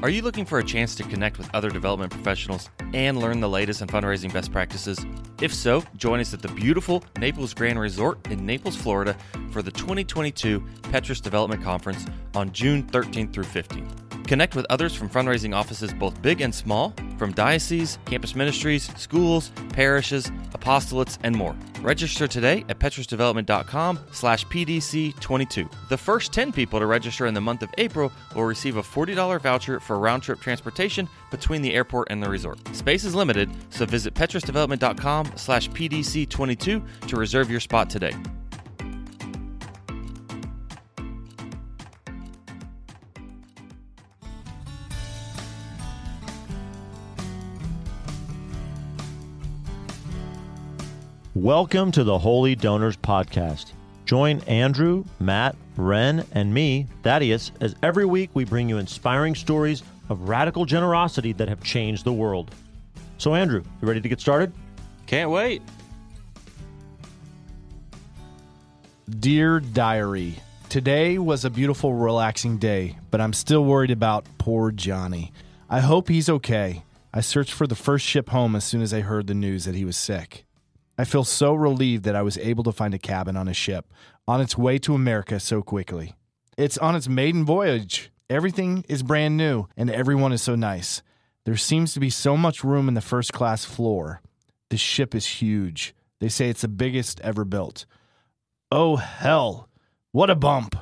Are you looking for a chance to connect with other development professionals and learn the latest in fundraising best practices? If so, join us at the beautiful Naples Grand Resort in Naples, Florida for the 2022 Petrus Development Conference on June 13th through 15th. Connect with others from fundraising offices both big and small, from dioceses, campus ministries, schools, parishes, apostolates, and more. Register today at petrusdevelopment.com slash PDC22. The first 10 people to register in the month of April will receive a $40 voucher for round-trip transportation between the airport and the resort. Space is limited, so visit petrusdevelopment.com slash PDC22 to reserve your spot today. Welcome to the Holy Donors Podcast. Join Andrew, Matt, Ren, and me, Thaddeus, as every week we bring you inspiring stories of radical generosity that have changed the world. So, Andrew, you ready to get started? Can't wait. Dear Diary, today was a beautiful, relaxing day, but I'm still worried about poor Johnny. I hope he's okay. I searched for the first ship home as soon as I heard the news that he was sick. I feel so relieved that I was able to find a cabin on a ship on its way to America so quickly. It's on its maiden voyage. Everything is brand new, and everyone is so nice. There seems to be so much room in the first class floor. The ship is huge. They say it's the biggest ever built. Oh, hell. What a bump.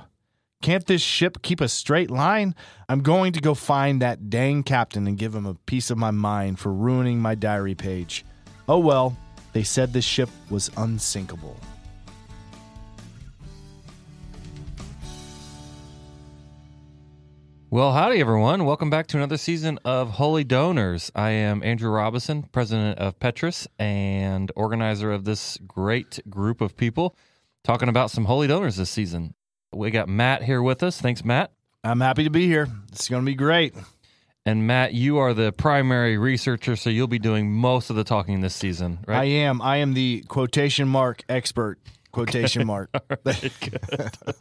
Can't this ship keep a straight line? I'm going to go find that dang captain and give him a piece of my mind for ruining my diary page. Oh well, they said this ship was unsinkable. Well, howdy, everyone. Welcome back to another season of Holy Donors. I am Andrew Robinson, president of Petrus and organizer of this great group of people talking about some Holy Donors this season. We got Matt here with us. Thanks, Matt. I'm happy to be here. It's going to be great. And Matt, you are the primary researcher, so you'll be doing most of the talking this season, right? I am. I am the quotation mark expert. Quotation mark. Very good.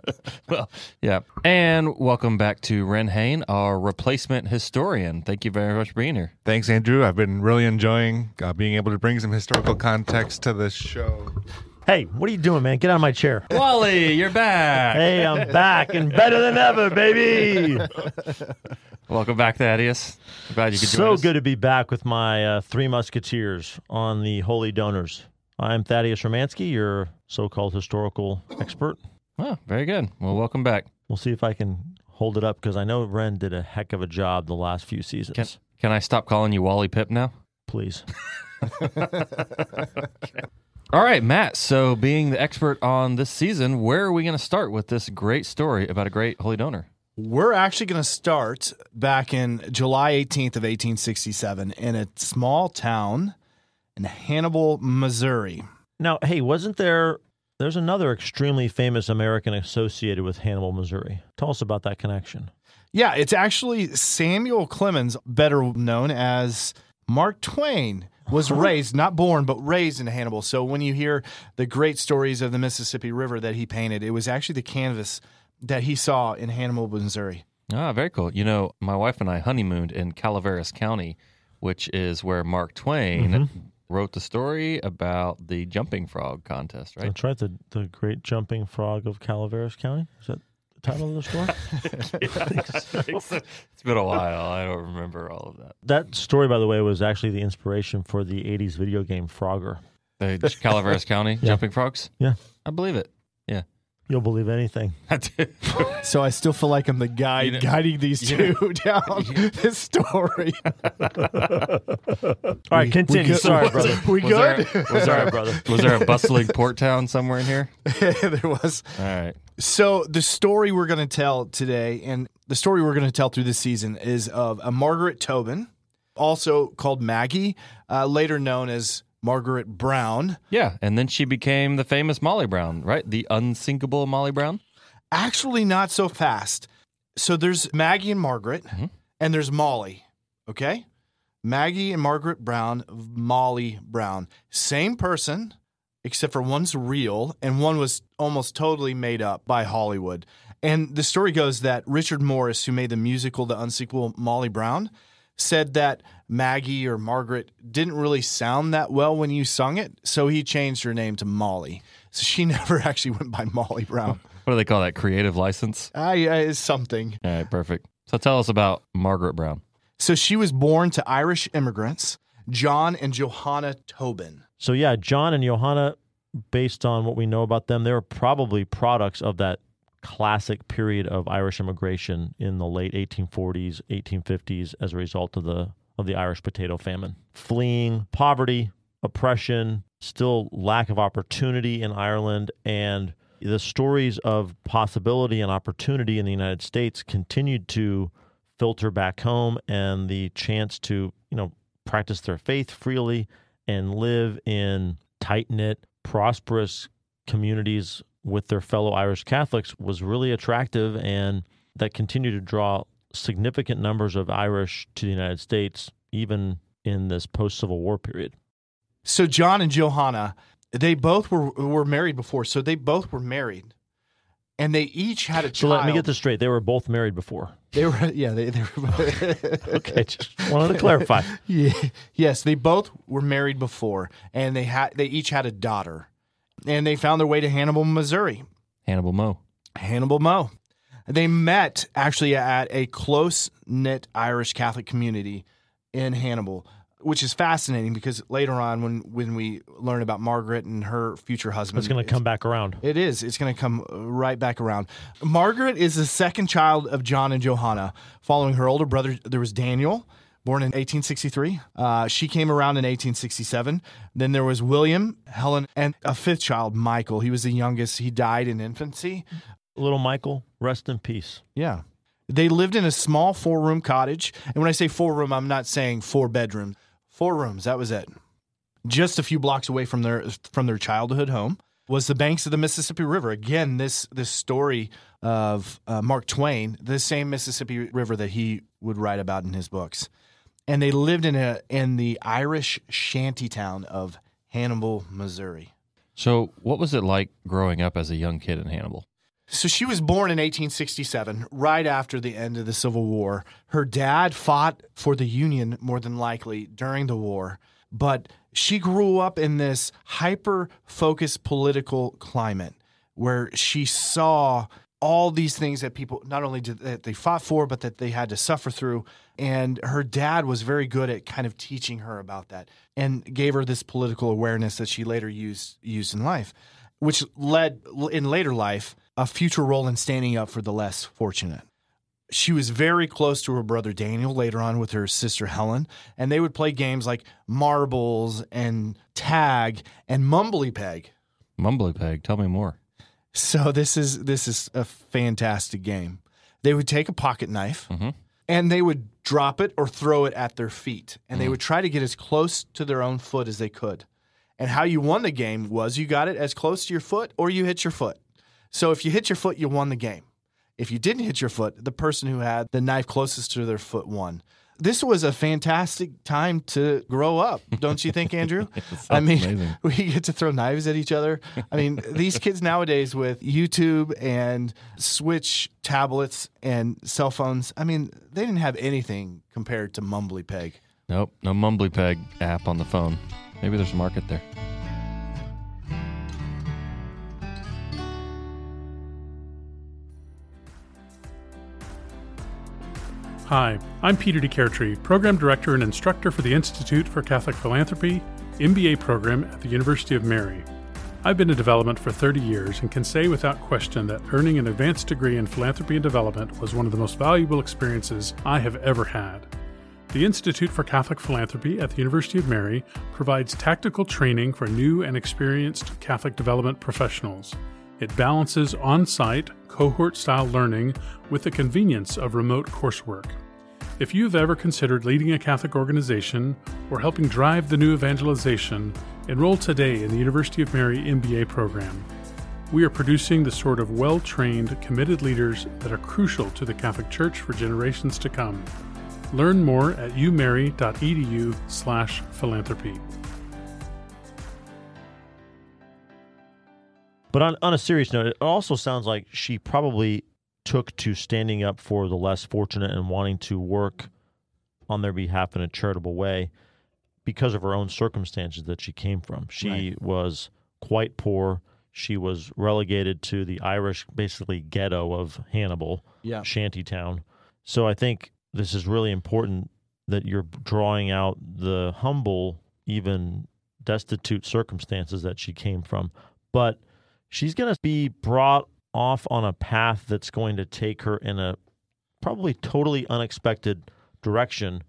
well, yeah. And welcome back to Ren Hain, our replacement historian. Thank you very much for being here. Thanks, Andrew. I've been really enjoying uh, being able to bring some historical context to this show. Hey, what are you doing, man? Get out of my chair. Wally, you're back. Hey, I'm back and better than ever, baby. Welcome back, Thaddeus. Glad you could join So good to be back with my uh, three musketeers on the Holy Donors. I'm Thaddeus Romansky, your so-called historical expert. Oh, very good. Well, welcome back. We'll see if I can hold it up because I know Ren did a heck of a job the last few seasons. Can, can I stop calling you Wally Pipp now? Please. All right, Matt. So, being the expert on this season, where are we going to start with this great story about a great holy donor? We're actually going to start back in July 18th of 1867 in a small town in Hannibal, Missouri. Now, hey, wasn't there? There's another extremely famous American associated with Hannibal, Missouri. Tell us about that connection. Yeah, it's actually Samuel Clemens, better known as Mark Twain, was raised, not born, but raised in Hannibal. So when you hear the great stories of the Mississippi River that he painted, it was actually the canvas that he saw in Hannibal, Missouri. Ah, very cool. You know, my wife and I honeymooned in Calaveras County, which is where Mark Twain wrote the story about the jumping frog contest, right? That's right. The the Great Jumping Frog of Calaveras County. Is that the title of the story? it's been a while. I don't remember all of that. that story, by the way, was actually the inspiration for the '80s video game Frogger. The Calaveras County jumping frogs? Yeah, I believe it. Yeah. you'll believe anything. So I still feel like I'm the guy You know- guiding these two down this story. All right, continue. good- Sorry, brother. we Was good? there, was, there, brother. was there a bustling port town somewhere in here? there was. All right. So the story we're going to tell today, and the story we're going to tell through this season, is of a Margaret Tobin, also called Maggie, uh, later known as Margaret Brown. Yeah. And then she became the famous Molly Brown, right? The unsinkable Molly Brown. Actually, not so fast. So there's Maggie and Margaret, Mhm. and there's Molly. Okay, Maggie and Margaret Brown, Molly Brown, same person, except for one's real and one was almost totally made up by Hollywood. And the story goes that Richard Morris, who made the musical The Unsinkable Molly Brown, said that Maggie or Margaret didn't really sound that well when you sung it, so he changed her name to Molly. So she never actually went by Molly Brown. What do they call that? Creative license? I, it's something. All right, perfect. So tell us about Margaret Brown. So she was born to Irish immigrants, John and Johanna Tobin. So yeah, John and Johanna, based on what we know about them, they were probably products of that classic period of Irish immigration in the late 1840s, 1850s as a result of the of the Irish potato famine. Fleeing poverty, oppression, still lack of opportunity in Ireland and the stories of possibility and opportunity in the United States continued to filter back home and the chance to, you know, practice their faith freely and live in tight-knit, prosperous communities with their fellow Irish Catholics was really attractive and that continued to draw significant numbers of Irish to the United States even in this post-Civil War period. So John and Johanna, they both were were married before, so they both were married. And they each had a child. So let me get this straight. They were both married before. They were yeah, they, they were Okay, just wanted to clarify. Yeah. Yes, they both were married before, and they had they each had a daughter, and they found their way to Hannibal, Missouri. Hannibal Moe. Hannibal Moe. They met actually at a close knit Irish Catholic community in Hannibal, which is fascinating because later on, when when we learn about Margaret and her future husband, It's going to come back around. it is. It's going to come right back around. Margaret is the second child of John and Johanna. Following her older brother, there was Daniel, born in 1863. Uh, she came around in 1867. Then there was William, Helen, and a fifth child, Michael. He was the youngest. He died in infancy. Little Michael, rest in peace. Yeah. They lived in a small four room cottage. And when I say four room, I'm not saying four bedrooms. Four rooms, that was it. Just a few blocks away from their from their childhood home was the banks of the Mississippi River. Again, this this story of uh, Mark Twain, the same Mississippi River that he would write about in his books. And they lived in a in the Irish shanty town of Hannibal, Missouri. So, what was it like growing up as a young kid in Hannibal? So she was born in 1867, right after the end of the Civil War. Her dad fought for the Union more than likely during the war, but she grew up in this hyper focused political climate where she saw all these things that people not only did that they fought for, but that they had to suffer through. And her dad was very good at kind of teaching her about that and gave her this political awareness that she later used used in life, which led in later life a future role in standing up for the less fortunate. She was very close to her brother Daniel later on with her sister Helen, and they would play games like marbles and tag and mumbly peg. Mumbly Peg. Tell me more. So this is this is a fantastic game. They would take a pocket knife Mhm. and they would drop it or throw it at their feet, and they would try to get as close to their own foot as they could. And how you won the game was you got it as close to your foot or you hit your foot. So if you hit your foot, you won the game. If you didn't hit your foot, the person who had the knife closest to their foot won. This was a fantastic time to grow up, don't you think, Andrew? I mean, amazing. we get to throw knives at each other. I mean, these kids nowadays with YouTube and Switch tablets and cell phones, I mean, they didn't have anything compared to Mumbly Peg. Nope, no Mumbly Peg app on the phone. Maybe there's a market there. Hi, I'm Peter DeCaretree, Program Director and Instructor for the Institute for Catholic Philanthropy MBA program at the University of Mary. I've been in development for 30 years and can say without question that earning an advanced degree in philanthropy and development was one of the most valuable experiences I have ever had. The Institute for Catholic Philanthropy at the University of Mary provides tactical training for new and experienced Catholic development professionals. It balances on site, cohort style learning with the convenience of remote coursework. If you've ever considered leading a Catholic organization or helping drive the new evangelization, enroll today in the University of Mary MBA program. We are producing the sort of well trained, committed leaders that are crucial to the Catholic Church for generations to come. Learn more at umary.edu/slash philanthropy. But on, on a serious note, it also sounds like she probably took to standing up for the less fortunate and wanting to work on their behalf in a charitable way because of her own circumstances that she came from. She Right. was quite poor. She was relegated to the Irish, basically ghetto of Hannibal, Yeah. shantytown. So I think this is really important that you're drawing out the humble, even destitute circumstances that she came from. But she's going to be brought off on a path that's going to take her in a probably totally unexpected direction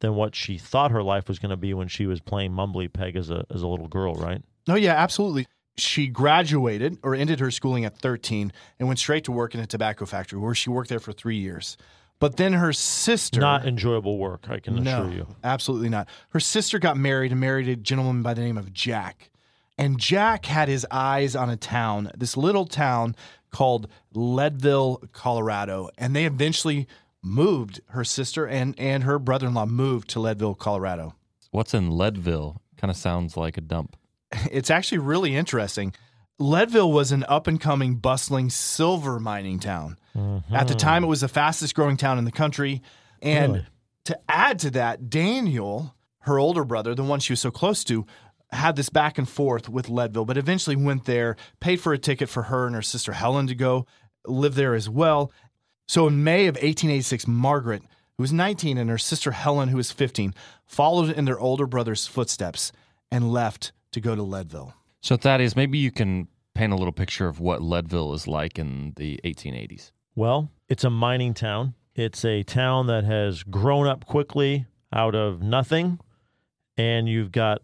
than what she thought her life was going to be when she was playing Mumbly Peg as a as a little girl, right? No, yeah, absolutely. She graduated or ended her schooling at 13 and went straight to work in a tobacco factory where she worked there for three years. But then her sister. Not enjoyable work, I can no, assure you. absolutely not. Her sister got married and married a gentleman by the name of Jack. And Jack had his eyes on a town, this little town called Leadville, Colorado. And they eventually moved, her sister and, and her brother in law moved to Leadville, Colorado. What's in Leadville? Kind of sounds like a dump. It's actually really interesting. Leadville was an up and coming, bustling silver mining town. At the mm-hmm. time, it was the fastest growing town in the country. And Really? to add to that, Daniel, her older brother, the one she was so close to, had this back and forth with Leadville, but eventually went there, paid for a ticket for her and her sister Helen to go live there as well. So in May of 1886, Margaret, who was 19, and her sister Helen, who was 15, followed in their older brother's footsteps and left to go to Leadville. So, Thaddeus, maybe you can paint a little picture of what Leadville is like in the 1880s. Well, it's a mining town. It's a town that has grown up quickly out of nothing. And you've got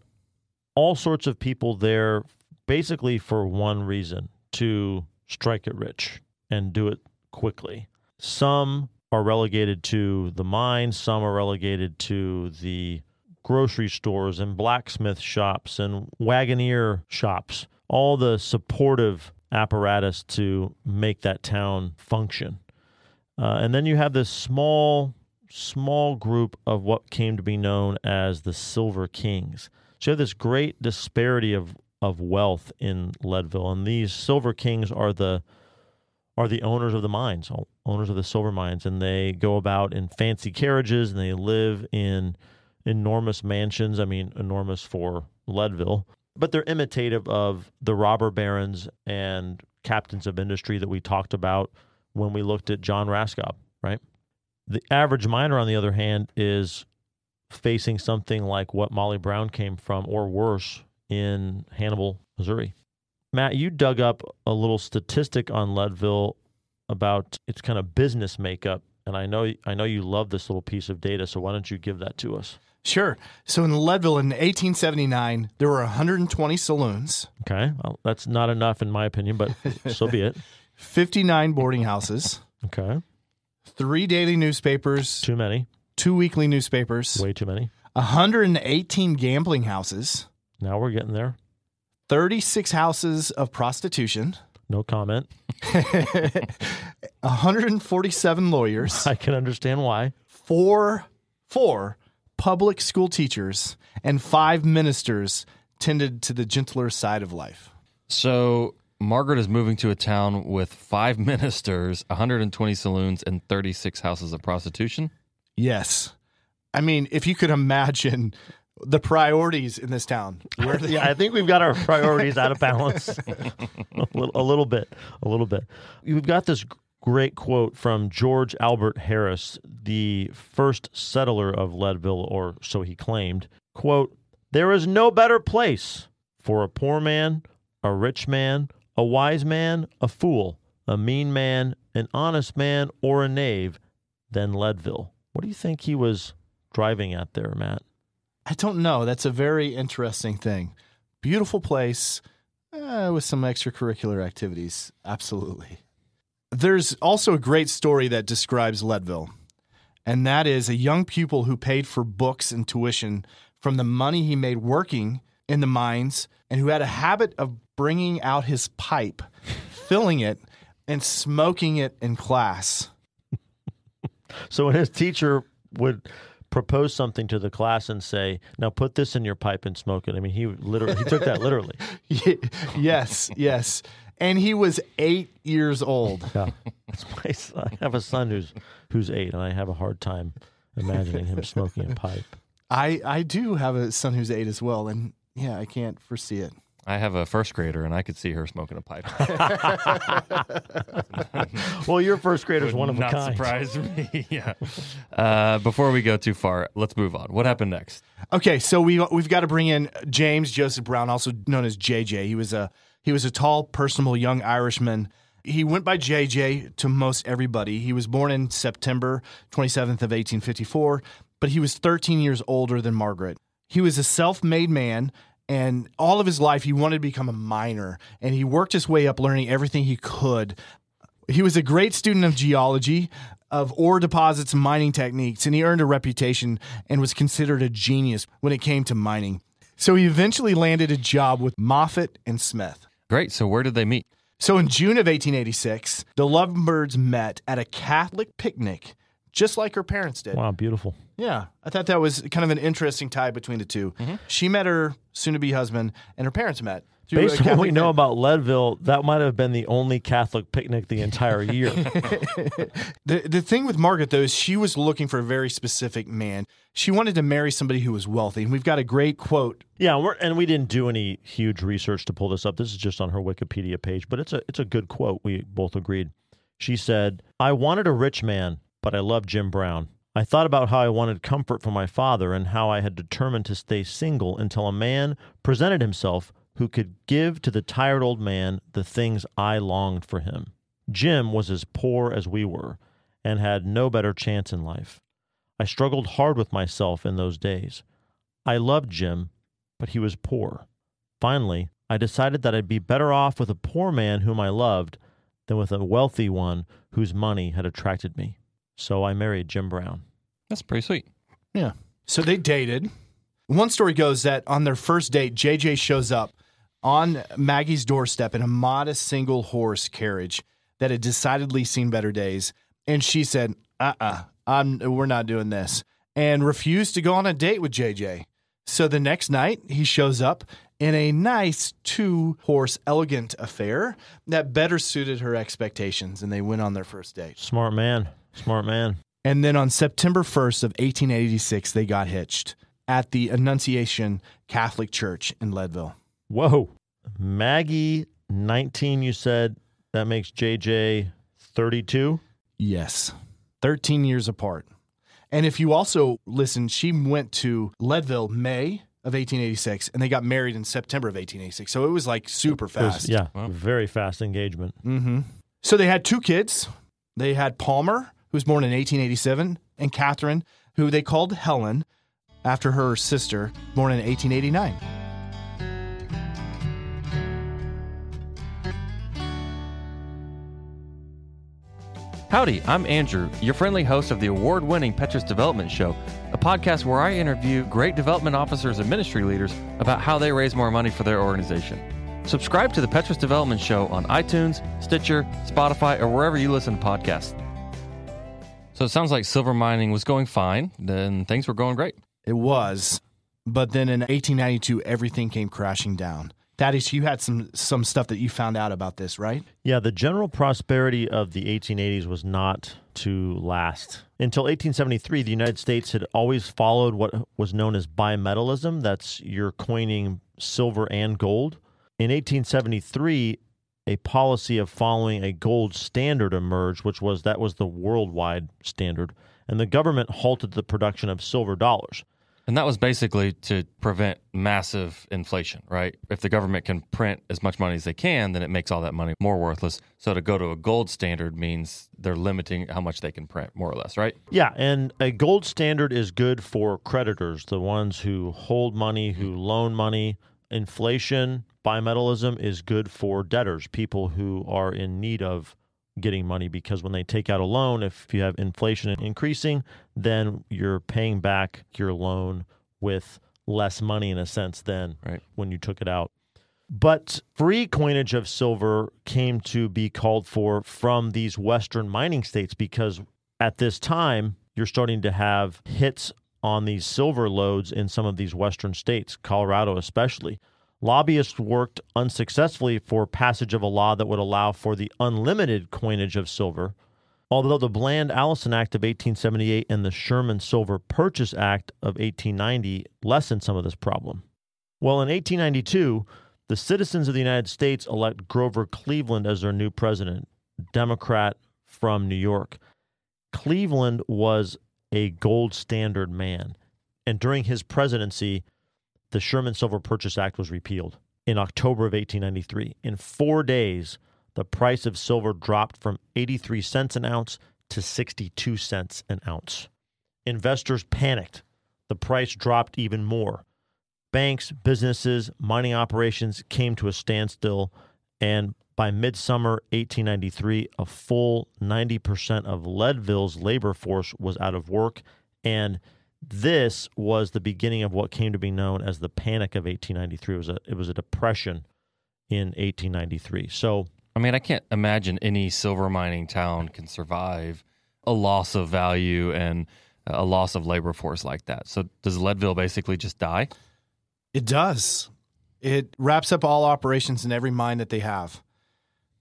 all sorts of people there basically for one reason to strike it rich and do it quickly. Some are relegated to the mines, some are relegated to the grocery stores and blacksmith shops and wagoneer shops, all the supportive apparatus to make that town function. Uh, and then you have this small, small group of what came to be known as the Silver Kings. So you have this great disparity of, of wealth in Leadville, and these Silver Kings are the are the owners of the mines, owners of the silver mines, and they go about in fancy carriages and they live in enormous mansions. I mean, enormous for Leadville, but they're imitative of the robber barons and captains of industry that we talked about when we looked at John Raskob, right? The average miner, on the other hand, is facing something like what Molly Brown came from, or worse, in Hannibal, Missouri. Matt, you dug up a little statistic on Leadville about its kind of business makeup, and I know I know you love this little piece of data. So why don't you give that to us? Sure. So in Leadville in 1879, there were 120 saloons, Okay, well, that's not enough in my opinion, but so be it. 59 boarding houses, Okay, three daily newspapers, too many, two weekly newspapers, way too many. 118 gambling houses, Now we're getting there. 36 houses of prostitution, No comment. 147 lawyers, I can understand why. four four public school teachers, and five ministers tended to the gentler side of life. So, Margaret is moving to a town with five ministers, 120 saloons, and 36 houses of prostitution. Yes. I mean, if you could imagine the priorities in this town, where Yeah, I think we've got our priorities out of balance a, little, a little bit. A little bit. We've got this great quote from George Albert Harris, the first settler of Leadville, or so he claimed. Quote, There is no better place for a poor man, a rich man, a wise man, a fool, a mean man, an honest man, or a knave than Leadville. What do you think he was driving at there, Matt? I don't know. That's a very interesting thing. Beautiful place uh, with some extracurricular activities. Absolutely. There's also a great story that describes Leadville, and that is a young pupil who paid for books and tuition from the money he made working in the mines and who had a habit of bringing out his pipe, filling it, and smoking it in class. So when his teacher would propose something to the class and say, "Now put this in your pipe and smoke it," I mean, he literally he took that literally. yes, yes. And he was eight years old. Yeah. It's my son. I have a son who's who's eight, and I have a hard time imagining him smoking a pipe. I I do have a son who's eight as well, and yeah, I can't foresee it. I have a first grader, and I could see her smoking a pipe. Well, your first grader's one of a Not kind. surprise me. yeah. Uh, before we go too far, let's move on. What happened next? Okay, so we we've got to bring in James Joseph Brown, also known as JJ. He was a he was a tall, personable young Irishman. He went by JJ to most everybody. He was born in September 27th of 1854, but he was 13 years older than Margaret. He was a self-made man and all of his life he wanted to become a miner and he worked his way up learning everything he could he was a great student of geology, of ore deposits and mining techniques, and he earned a reputation and was considered a genius when it came to mining. So he eventually landed a job with Moffat and Smith. Great. So where did they meet? So in June of 1886, the Lovebirds met at a Catholic picnic, just like her parents did. Wow, beautiful. Yeah, I thought that was kind of an interesting tie between the 2 mm-hmm. She met her soon-to-be husband, and her parents met. Based on what we know about Leadville, that might have been the only Catholic picnic the entire year. The the thing with Margaret though is she was looking for a very specific man. She wanted to marry somebody who was wealthy, and we've got a great quote. yeah, we're, and we didn't do any huge research to pull this up. This is just on her Wikipedia page, but it's a it's a good quote. We both agreed. She said, "I wanted a rich man, but I loved Jim Brown. I thought about how I wanted comfort from my father and how I had determined to stay single until a man presented himself who could give to the tired old man the things I longed for him. Jim was as poor as we were and had no better chance in life. I struggled hard with myself in those days. I loved Jim, but he was poor. Finally, I decided that I'd be better off with a poor man whom I loved than with a wealthy one whose money had attracted me. So I married Jim Brown. That's pretty sweet. Yeah. So they dated. One story goes that on their first date, JJ shows up on Maggie's doorstep in a modest single horse carriage that had decidedly seen better days. And she said, uh uh-uh, I'm, we're not doing this, and refused to go on a date with JJ. So the next night, he shows up in a nice two horse elegant affair that better suited her expectations, and they went on their first date. Smart man. Smart man. And then on September 1st of 1886, they got hitched at the Annunciation Catholic Church in Leadville. Whoa. Maggie, 19, you said. That makes JJ 32. Yes, 13 years apart. And if you also listen, she went to Leadville May of 1886 and they got married in September of 1886. So it was like super It was- fast. yeah, very fast engagement. hmm So they had two kids. They had Palmer, who was born in 1887, and Catherine, who they called Helen after her sister, born in 1889. Howdy, I'm Andrew, your friendly host of the award winning Petrus Development Show, a podcast where I interview great development officers and ministry leaders about how they raise more money for their organization. Subscribe to the Petrus Development Show on iTunes, Stitcher, Spotify, or wherever you listen to podcasts. So it sounds like silver mining was going fine, then things were going great. It was, but then in 1892, everything came crashing down. Thaddeus, you had some some stuff that you found out about this, right? Yeah, the general prosperity of the 1880s was not to last. Until 1873, the United States had always followed what was known as bimetallism. That's you're coining silver and gold. In 1873, a policy of following a gold standard emerged, which was that was the worldwide standard, and the government halted the production of silver dollars. And that was basically to prevent massive inflation, right? If the government can print as much money as they can, then it makes all that money more worthless. So to go to a gold standard means they're limiting how much they can print, more or less, right? Yeah, and a gold standard is good for creditors, the ones who hold money, who mm-hmm. loan money. Inflation, bimetallism is good for debtors, people who are in need of getting money because when they take out a loan, if you have inflation increasing, then you're paying back your loan with less money in a sense than Right. when you took it out. But free coinage of silver came to be called for from these Western mining states because at this time, you're starting to have hits on these silver lodes in some of these Western states, Colorado especially. Lobbyists worked unsuccessfully for passage of a law that would allow for the unlimited coinage of silver, although the Bland Allison Act of 1878 and the Sherman Silver Purchase Act of 1890 lessened some of this problem. Well, in 1892, the citizens of the United States elect Grover Cleveland as their new president, Democrat from New York. Cleveland was a gold standard man. And during his presidency, the Sherman Silver Purchase Act was repealed in October of 1893. In four days, the price of silver dropped from 83 cents an ounce to 62 cents an ounce. Investors panicked. The price dropped even more. Banks, businesses, mining operations came to a standstill, and by midsummer 1893, a full 90% of Leadville's labor force was out of work, and this was the beginning of what came to be known as the Panic of 1893. It was a it was a depression in 1893. So, I mean, I can't imagine any silver mining town can survive a loss of value and a loss of labor force like that. So, does Leadville basically just die? It does. It wraps up all operations in every mine that they have.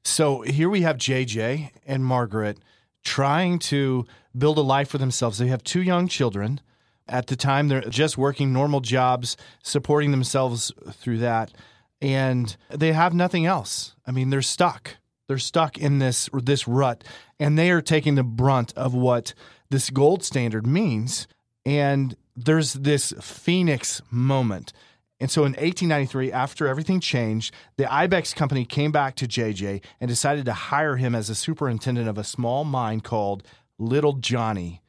So here we have JJ and Margaret trying to build a life for themselves. They have two young children. At the time, they're just working normal jobs, supporting themselves through that, and they have nothing else. I mean, they're stuck. They're stuck in this this rut, and they are taking the brunt of what this gold standard means. And there's this phoenix moment. And so in 1893, after everything changed, the Ibex company came back to JJ and decided to hire him as a superintendent of a small mine called Little Johnny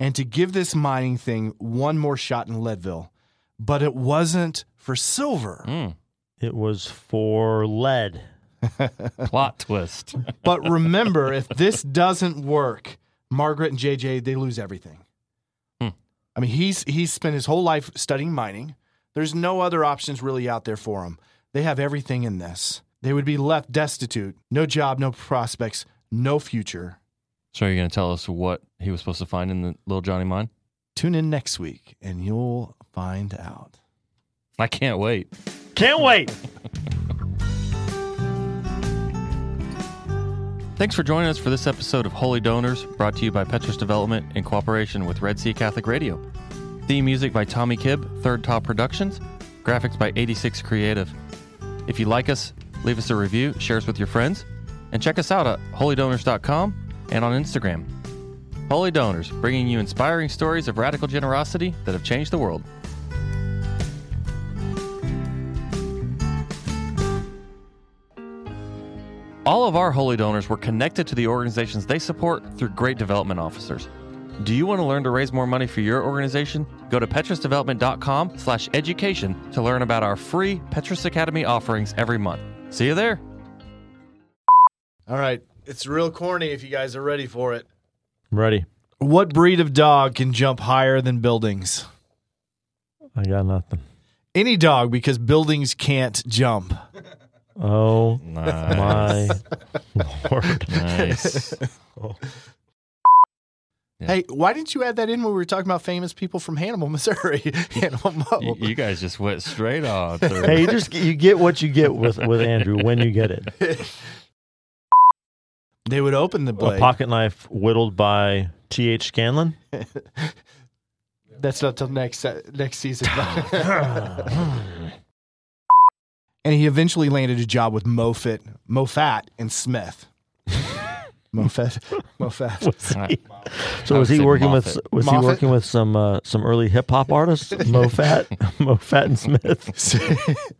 and to give this mining thing one more shot in Leadville. But it wasn't for silver. Mm. it was for lead. Plot twist. But remember, if this doesn't work, Margaret and JJ they lose everything. Hmm. I mean, he's he's spent his whole life studying mining. There's no other options really out there for him. They have everything in this. They would be left destitute, no job, no prospects, no future. So, are you going to tell us what he was supposed to find in the Little Johnny mine? Tune in next week and you'll find out. I can't wait. Can't wait. Thanks for joining us for this episode of Holy Donors, brought to you by Petrus Development in cooperation with Red Sea Catholic Radio. Theme music by Tommy Kibb, Third Top Productions. Graphics by 86 Creative. If you like us, leave us a review, share us with your friends, and check us out at holydonors.com and on Instagram. Holy Donors, bringing you inspiring stories of radical generosity that have changed the world. All of our holy donors were connected to the organizations they support through great development officers. Do you want to learn to raise more money for your organization? Go to petrusdevelopment.com slash education to learn about our free Petrus Academy offerings every month. See you there. All right. It's real corny if you guys are ready for it. I'm ready. What breed of dog can jump higher than buildings? I got nothing. Any dog because buildings can't jump. Oh Nice. my lord. nice. Yeah. Hey, why didn't you add that in when we were talking about famous people from Hannibal, Missouri? Hannibal Mo. You, you guys just went straight on. through. Hey, you just you get what you get with with Andrew when you get it. They would open the blade. A pocket knife whittled by T. H. Scanlon. That's not till next se- next season. and he eventually landed a job with Mofat, Mofat and Smith. Mofat, Mofat. Was I- he- so would was he say working with was Moffat? he working with some uh, some early hip hop artists? Mofat, Mofat and Smith.